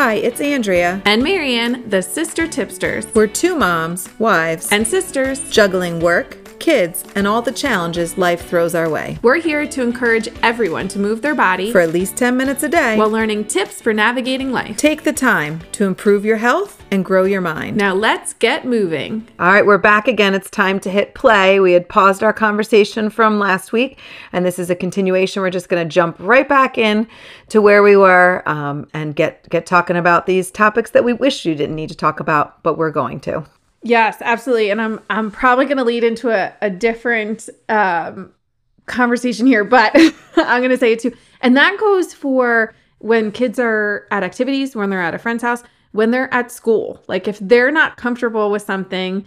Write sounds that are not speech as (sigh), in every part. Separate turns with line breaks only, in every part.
Hi, it's Andrea.
And Marianne, the Sister Tipsters.
We're two moms, wives,
and sisters
juggling work, kids, and all the challenges life throws our way.
We're here to encourage everyone to move their body
for at least 10 minutes a day
while learning tips for navigating life.
Take the time to improve your health and grow your mind.
Now let's get moving.
All right, we're back again. It's time to hit play. We had paused our conversation from last week, and this is a continuation. We're just going to jump right back in to where we were um, and get get talking about these topics that we wish you didn't need to talk about, but we're going to.
Yes, absolutely. And I'm I'm probably going to lead into a, a different um, conversation here, but (laughs) I'm going to say it too. And that goes for when kids are at activities, when they're at a friend's house, when they're at school. Like if they're not comfortable with something,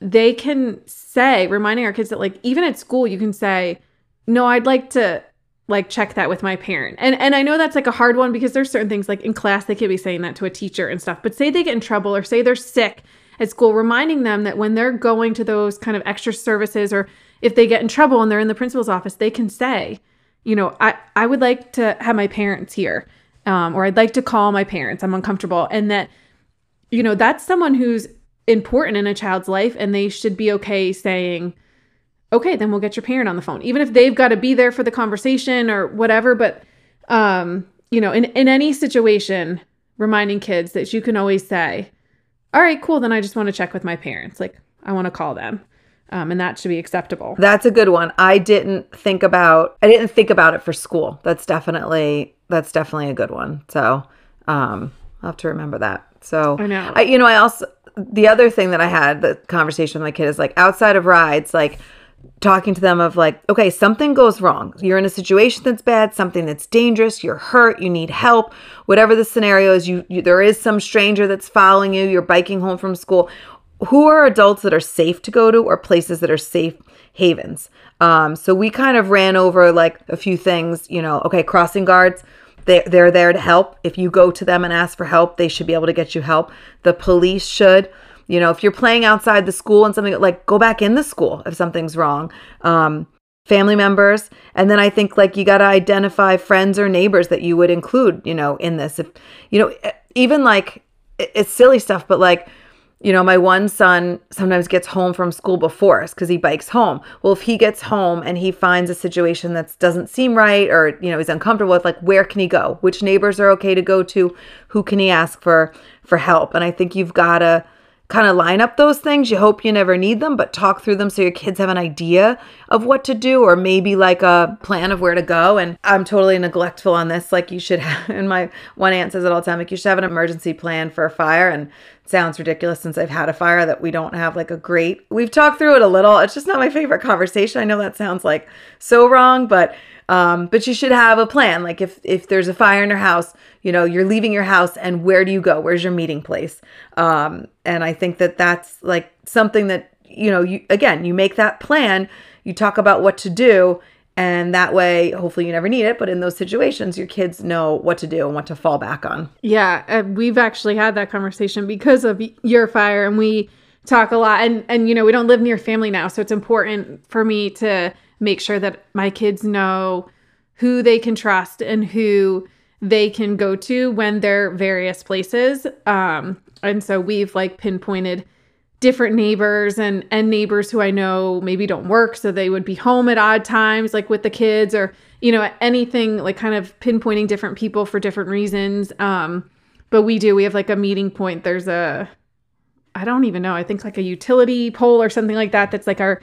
they can say, reminding our kids that like even at school you can say, "No, I'd like to like check that with my parent." And and I know that's like a hard one because there's certain things like in class they could be saying that to a teacher and stuff. But say they get in trouble or say they're sick at school, reminding them that when they're going to those kind of extra services or if they get in trouble and they're in the principal's office, they can say, you know, I, I would like to have my parents here, um, or I'd like to call my parents. I'm uncomfortable. And that, you know, that's someone who's important in a child's life and they should be okay saying, okay, then we'll get your parent on the phone, even if they've got to be there for the conversation or whatever. But, um, you know, in, in any situation, reminding kids that you can always say, all right, cool. Then I just want to check with my parents. Like, I want to call them. Um, and that should be acceptable.
That's a good one. I didn't think about. I didn't think about it for school. That's definitely that's definitely a good one. So um, I'll have to remember that. So
I know.
I, you know, I also the other thing that I had the conversation with my kid is like outside of rides, like talking to them of like, okay, something goes wrong. You're in a situation that's bad, something that's dangerous, you're hurt, you need help, whatever the scenario is, you, you there is some stranger that's following you, you're biking home from school. Who are adults that are safe to go to or places that are safe havens? Um, so we kind of ran over like a few things, you know, okay, crossing guards, they, they're there to help. If you go to them and ask for help, they should be able to get you help. The police should. You know, if you're playing outside the school and something like go back in the school if something's wrong. Um, family members, and then I think like you got to identify friends or neighbors that you would include, you know, in this. If you know, even like it's silly stuff, but like you know, my one son sometimes gets home from school before us because he bikes home. Well, if he gets home and he finds a situation that doesn't seem right or, you know, he's uncomfortable with, like, where can he go? Which neighbors are okay to go to? Who can he ask for for help? And I think you've got to kind of line up those things. You hope you never need them, but talk through them so your kids have an idea of what to do or maybe like a plan of where to go. And I'm totally neglectful on this. Like you should (laughs) have, and my one aunt says it all the time, like you should have an emergency plan for a fire. And sounds ridiculous since I've had a fire that we don't have like a great, we've talked through it a little. It's just not my favorite conversation. I know that sounds like so wrong, but um, but you should have a plan. Like if if there's a fire in your house, you know you're leaving your house, and where do you go? Where's your meeting place? Um, and I think that that's like something that you know you again you make that plan. You talk about what to do, and that way hopefully you never need it but in those situations your kids know what to do and what to fall back on
yeah we've actually had that conversation because of your fire and we talk a lot and and you know we don't live near family now so it's important for me to make sure that my kids know who they can trust and who they can go to when they're various places. Um, and so we've like pinpointed different neighbors and and neighbors who I know maybe don't work, so they would be home at odd times, like with the kids, or you know anything like kind of pinpointing different people for different reasons. Um, but we do we have like a meeting point. There's a I don't even know. I think like a utility pole or something like that. That's like our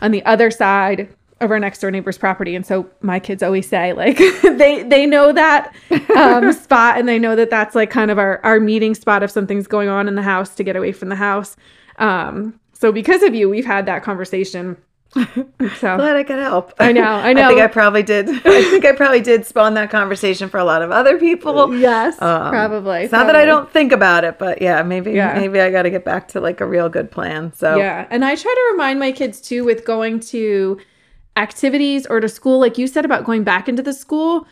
on the other side of our next door neighbor's property and so my kids always say like (laughs) they they know that um, (laughs) spot and they know that that's like kind of our our meeting spot if something's going on in the house to get away from the house um, so because of you we've had that conversation (laughs)
so glad I could help.
I know. (laughs) I know.
I think I probably did. (laughs) I think I probably did spawn that conversation for a lot of other people.
Yes, um, probably.
It's not that I don't think about it, but yeah, maybe yeah. maybe I got to get back to like a real good plan. So
yeah, and I try to remind my kids too with going to activities or to school, like you said about going back into the school,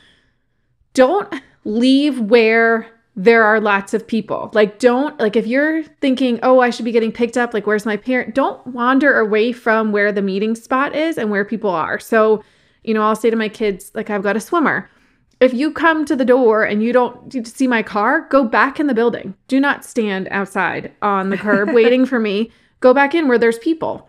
don't leave where there are lots of people. Like, don't, like, if you're thinking, oh, I should be getting picked up, like, where's my parent? Don't wander away from where the meeting spot is and where people are. So, you know, I'll say to my kids, like, I've got a swimmer. if you come to the door and you don't see my car, go back in the building. Do not stand outside on the curb (laughs) waiting for me. Go back in where there's people.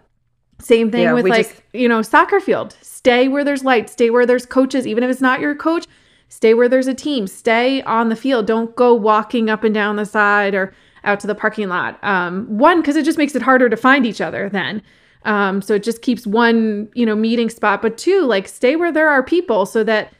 Same thing
Yeah,
with like,
just-
you know, soccer field. Stay where there's lights, stay where there's coaches, even if it's not your coach, stay where there's a team. Stay on the field. Don't go walking up and down the side or out to the parking lot. Um, one, because it just makes it harder to find each other then. Um, so it just keeps one, you know, meeting spot. But two, like stay where there are people so that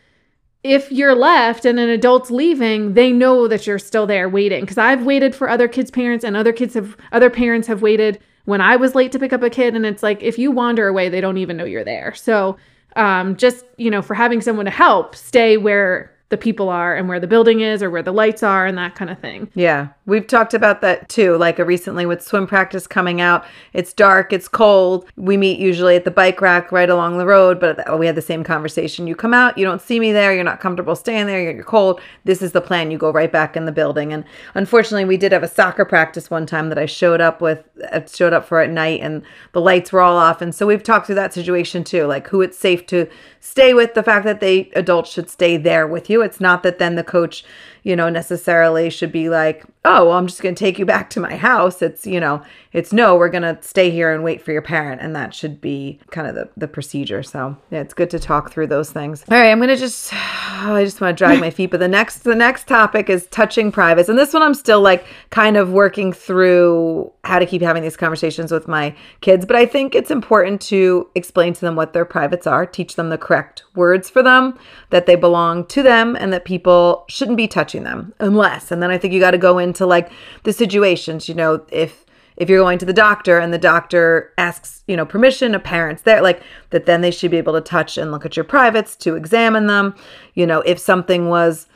if you're left and an adult's leaving, they know that you're still there waiting. Because I've waited for other kids' parents, and other kids have other parents have waited when I was late to pick up a kid. And it's like if you wander away, they don't even know you're there. So um, just you know, for having someone to help, stay where the people are and where the building is or where the lights are and that kind of thing.
Yeah, we've talked about that too. Like uh, recently with swim practice coming out, it's dark, it's cold. We meet usually at the bike rack right along the road, but we had the same conversation. You come out, you don't see me there, you're not comfortable staying there, you're cold. This is the plan. You go right back in the building. And unfortunately, we did have a soccer practice one time that I showed up with, uh, showed up for at night, and the lights were all off. And so we've talked through that situation too, like who it's safe to stay with, the fact that they adults should stay there with you. It's not that then the coach, you know, necessarily should be like, oh, well, I'm just going to take you back to my house. It's, you know, it's no, we're going to stay here and wait for your parent. And that should be kind of the, the procedure. So yeah, it's good to talk through those things. All right. I'm going to just, (sighs) I just want to drag my (laughs) feet. But the next, the next topic is touching privates. And this one I'm still like kind of working through how to keep having these conversations with my kids. But I think it's important to explain to them what their privates are, teach them the correct words for them, that they belong to them, and that people shouldn't be touching them unless. And then I think you got to go into like the situations, you know, if if you're going to the doctor and the doctor asks, you know, permission of parents there, like that then they should be able to touch and look at your privates to examine them. You know, if something was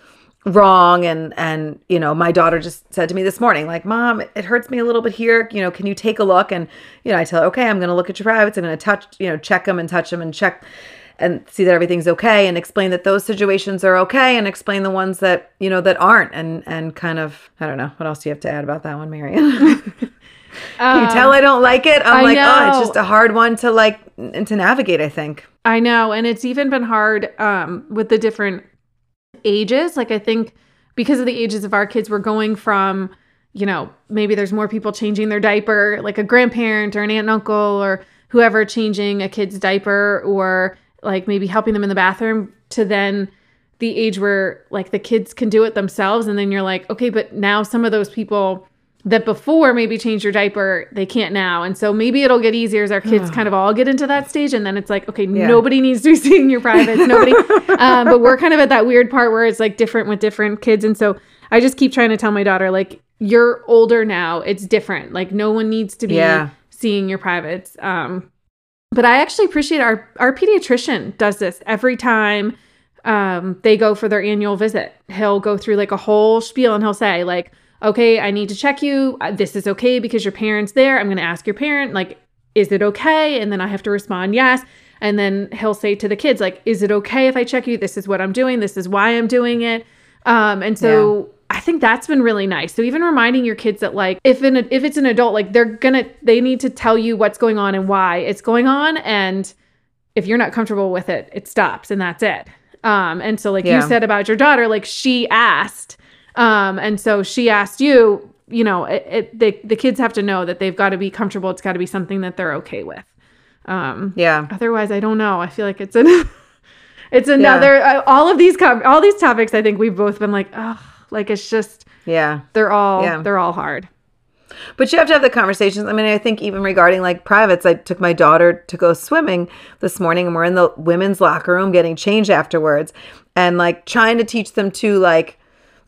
wrong and and you know my daughter just said to me this morning like mom it hurts me a little bit here you know can you take a look and you know i tell her okay i'm going to look at your privates i'm going to touch you know check them and touch them and check and see that everything's okay and explain that those situations are okay and explain the ones that you know that aren't and and kind of i don't know what else do you have to add about that one Marianne can (laughs) you tell i don't like it i'm
I
like oh it's just a hard one to like n- to navigate i think
I know, and it's even been hard um, with the different ages. Like I think because of the ages of our kids, we're going from, you know, maybe there's more people changing their diaper, like a grandparent or an aunt and uncle or whoever changing a kid's diaper, or like maybe helping them in the bathroom, to then the age where like the kids can do it themselves, and then you're like, okay, but now some of those people that before maybe changed your diaper, they can't now. And so maybe it'll get easier as our kids (sighs) kind of all get into that stage. And then it's like, okay, nobody needs to (laughs) be seeing your privates. Nobody. (laughs) um, but we're kind of at that weird part where it's like different with different kids. And so I just keep trying to tell my daughter, like, you're older now. It's different. Like, no one needs to be
Yeah.
seeing your privates. Um, but I actually appreciate our our pediatrician does this every time um, they go for their annual visit. He'll go through like a whole spiel and he'll say like, "Okay, I need to check you. Uh, This is okay because your parent's there. I'm going to ask your parent like, is it okay?" And then I have to respond yes. And then he'll say to the kids like, "Is it okay if I check you? This is what I'm doing. This is why I'm doing it." Um, and so I think that's been really nice. So even reminding your kids that like if an if it's an adult, like they're gonna they need to tell you what's going on and why it's going on, and if you're not comfortable with it, it stops and that's it. Um, and so like
Yeah.
you said about your daughter, like she asked, um, and so she asked you. You know, it, it, the the kids have to know that they've got to be comfortable. It's got to be something that they're okay with. Um,
yeah
otherwise, I don't know. I feel like it's an (laughs) it's another uh, all of these all these topics. I think we've both been like, oh, like it's just
yeah
they're all
Yeah.
they're all hard.
But you have to have the conversations. I mean, I think even regarding like privates, I took my daughter to go swimming this morning and we're in the women's locker room getting changed afterwards and like trying to teach them to like,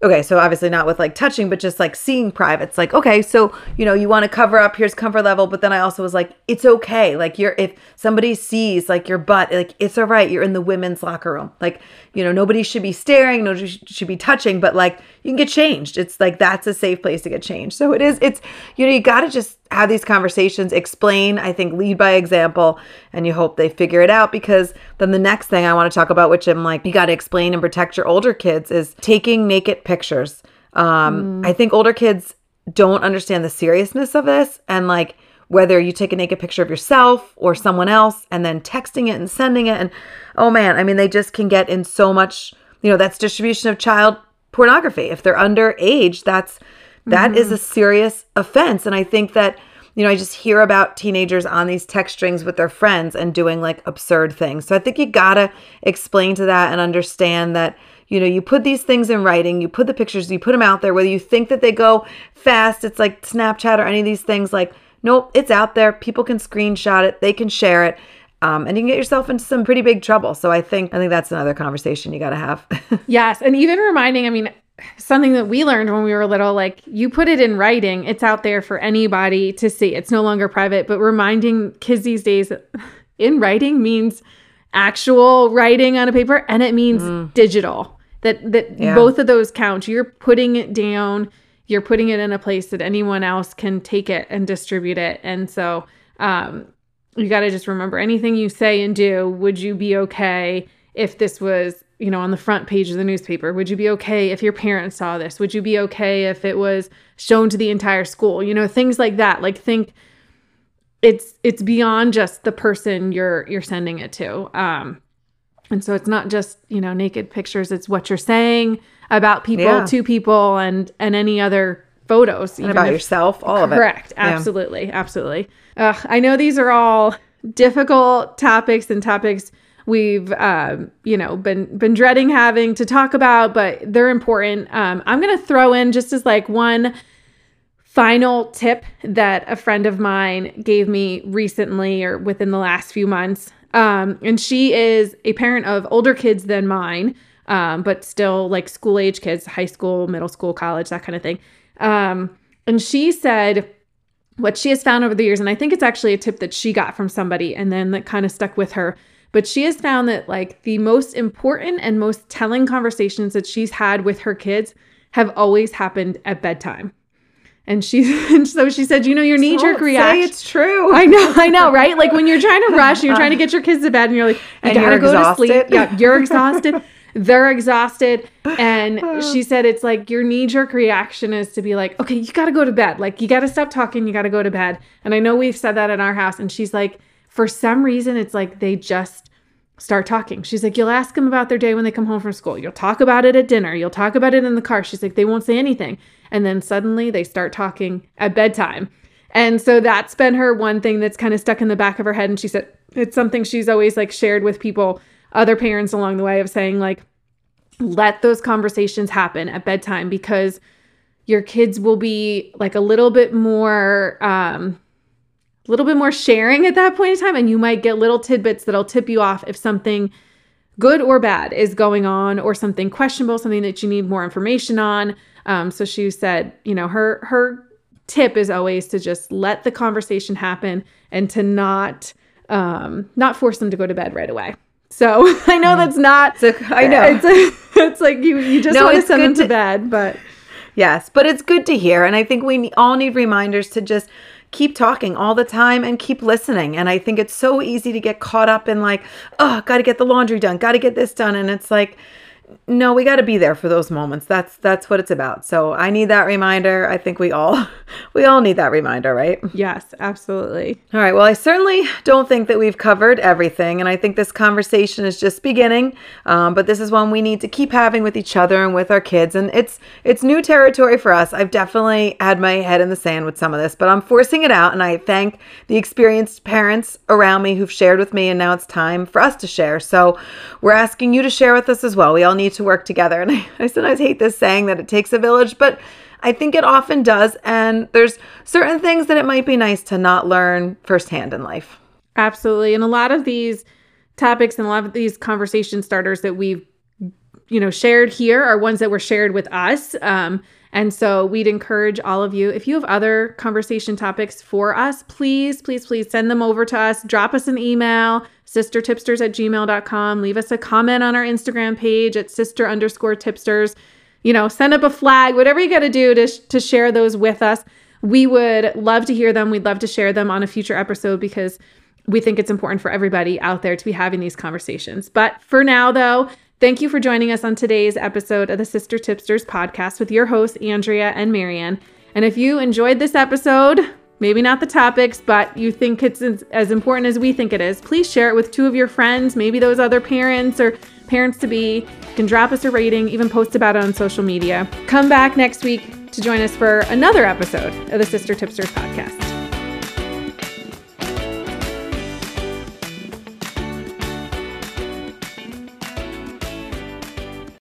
okay, so obviously not with like touching, but just like seeing privates. Like, okay, so, you know, you want to cover up, here's comfort level. But then I also was like, it's okay. Like, you're, if somebody sees like your butt, like, it's all right. You're in the women's locker room. Like, you know, nobody should be staring, nobody should be touching, but like, you can get changed. It's like, that's a safe place to get changed. So it is, it's, you know, you got to just have these conversations, explain, I think, lead by example, and you hope they figure it out because then the next thing I want to talk about, which I'm like, you got to explain and protect your older kids, is taking naked pictures. Um, I think older kids don't understand the seriousness of this and like whether you take a naked picture of yourself or someone else and then texting it and sending it and oh man i mean they just can get in so much you know, that's distribution of child pornography. If they're underage, that's that is a serious offense. And I think that, you know, I just hear about teenagers on these text strings with their friends and doing like absurd things. So I think you gotta explain to that and understand that, you know, you put these things in writing, you put the pictures, you put them out there, whether you think that they go fast, it's like Snapchat or any of these things, like, nope, it's out there. People can screenshot it, they can share it. Um, and you can get yourself into some pretty big trouble. So I think I think that's another conversation you got to have. (laughs)
Yes. And even reminding, I mean, something that we learned when we were little, like you put it in writing, it's out there for anybody to see. It's no longer private, but reminding kids these days (laughs) in writing means actual writing on a paper and it means digital. That that
Yeah.
both of those count. You're putting it down, you're putting it in a place that anyone else can take it and distribute it. And so um you got to just remember anything you say and do, would you be okay if this was, you know, on the front page of the newspaper? Would you be okay if your parents saw this? Would you be okay if it was shown to the entire school? You know, things like that. Like think it's it's beyond just the person you're you're sending it to. Um and so it's not just, you know, naked pictures, it's what you're saying about people
Yeah.
to people and and any other photos
and about
if-
yourself, all of it.
Correct.
Yeah.
Absolutely. Absolutely. Ugh, I know these are all difficult topics and topics we've um, you know been been dreading having to talk about, but they're important. Um, I'm gonna throw in just as like one final tip that a friend of mine gave me recently or within the last few months. Um, and she is a parent of older kids than mine, um, but still like school age kids, high school, middle school, college, that kind of thing. Um, and she said what she has found over the years, and I think it's actually a tip that she got from somebody and then that kind of stuck with her. But she has found that like the most important and most telling conversations that she's had with her kids have always happened at bedtime. And she and (laughs) so she said, you know, your knee jerk
Don't say
reaction.
it's true.
I know, I know, right? Like when you're trying to rush and you're trying to get your kids to bed and you're like, you
And
gotta
you're
go to sleep. Yeah, you're (laughs) exhausted. They're exhausted. And (sighs) she said it's like your knee jerk reaction is to be like, okay, you gotta go to bed. Like you gotta stop talking, you gotta go to bed. And I know we've said that in our house. And she's like, for some reason, it's like they just start talking. She's like, you'll ask them about their day when they come home from school. You'll talk about it at dinner. You'll talk about it in the car. She's like, they won't say anything. And then suddenly they start talking at bedtime. And so that's been her one thing that's kind of stuck in the back of her head. And she said it's something she's always like shared with people, other parents along the way of saying, like, let those conversations happen at bedtime because your kids will be like a little bit more um a little bit more sharing at that point in time and you might get little tidbits that'll tip you off if something good or bad is going on or something questionable something that you need more information on. Um, so she said you know her her tip is always to just let the conversation happen and to not um, not force them to go to bed right away. So (laughs) i know that's not
It's a- I know.
it's, (laughs) it's like you you just
No,
want to send them to
to-
bed but
Yes, but it's good to hear. And I think we all need reminders to just keep talking all the time and keep listening. And I think it's so easy to get caught up in like, oh, got to get the laundry done, got to get this done. And it's like, no, we got to be there for those moments. That's that's what it's about. So I need that reminder. I think we all (laughs) we all need that reminder, right?
yes absolutely
All right. Well, I certainly don't think that we've covered everything, and I think this conversation is just beginning. Um, but this is one we need to keep having with each other and with our kids, and it's it's new territory for us. I've definitely had my head in the sand with some of this, but I'm forcing it out, and I thank the experienced parents around me who've shared with me, and now it's time for us to share. So we're asking you to share with us as well. We all need to work together, and I, (laughs) I sometimes hate this saying that it takes a village, but I think it often does. And there's certain things that it might be nice to not learn firsthand in life.
Absolutely. And a lot of these topics and a lot of these conversation starters that we've, you know, shared here are ones that were shared with us. Um, and so we'd encourage all of you, if you have other conversation topics for us, please, please, please send them over to us. Drop us an email, sistertipsters at gmail.com. Leave us a comment on our Instagram page at sister underscore tipsters. You know, send up a flag, whatever you got to do to, to share those with us. We would love to hear them. We'd love to share them on a future episode because we think it's important for everybody out there to be having these conversations. But for now, though, thank you for joining us on today's episode of the Sister Tipsters podcast with your hosts, Andrea and Marianne. And if you enjoyed this episode, maybe not the topics, but you think it's as, important as we think it is, please share it with two of your friends, maybe those other parents or parents to be. You can drop us a rating, even post about it on social media. Come back next week to join us for another episode of the Sister Tipsters podcast.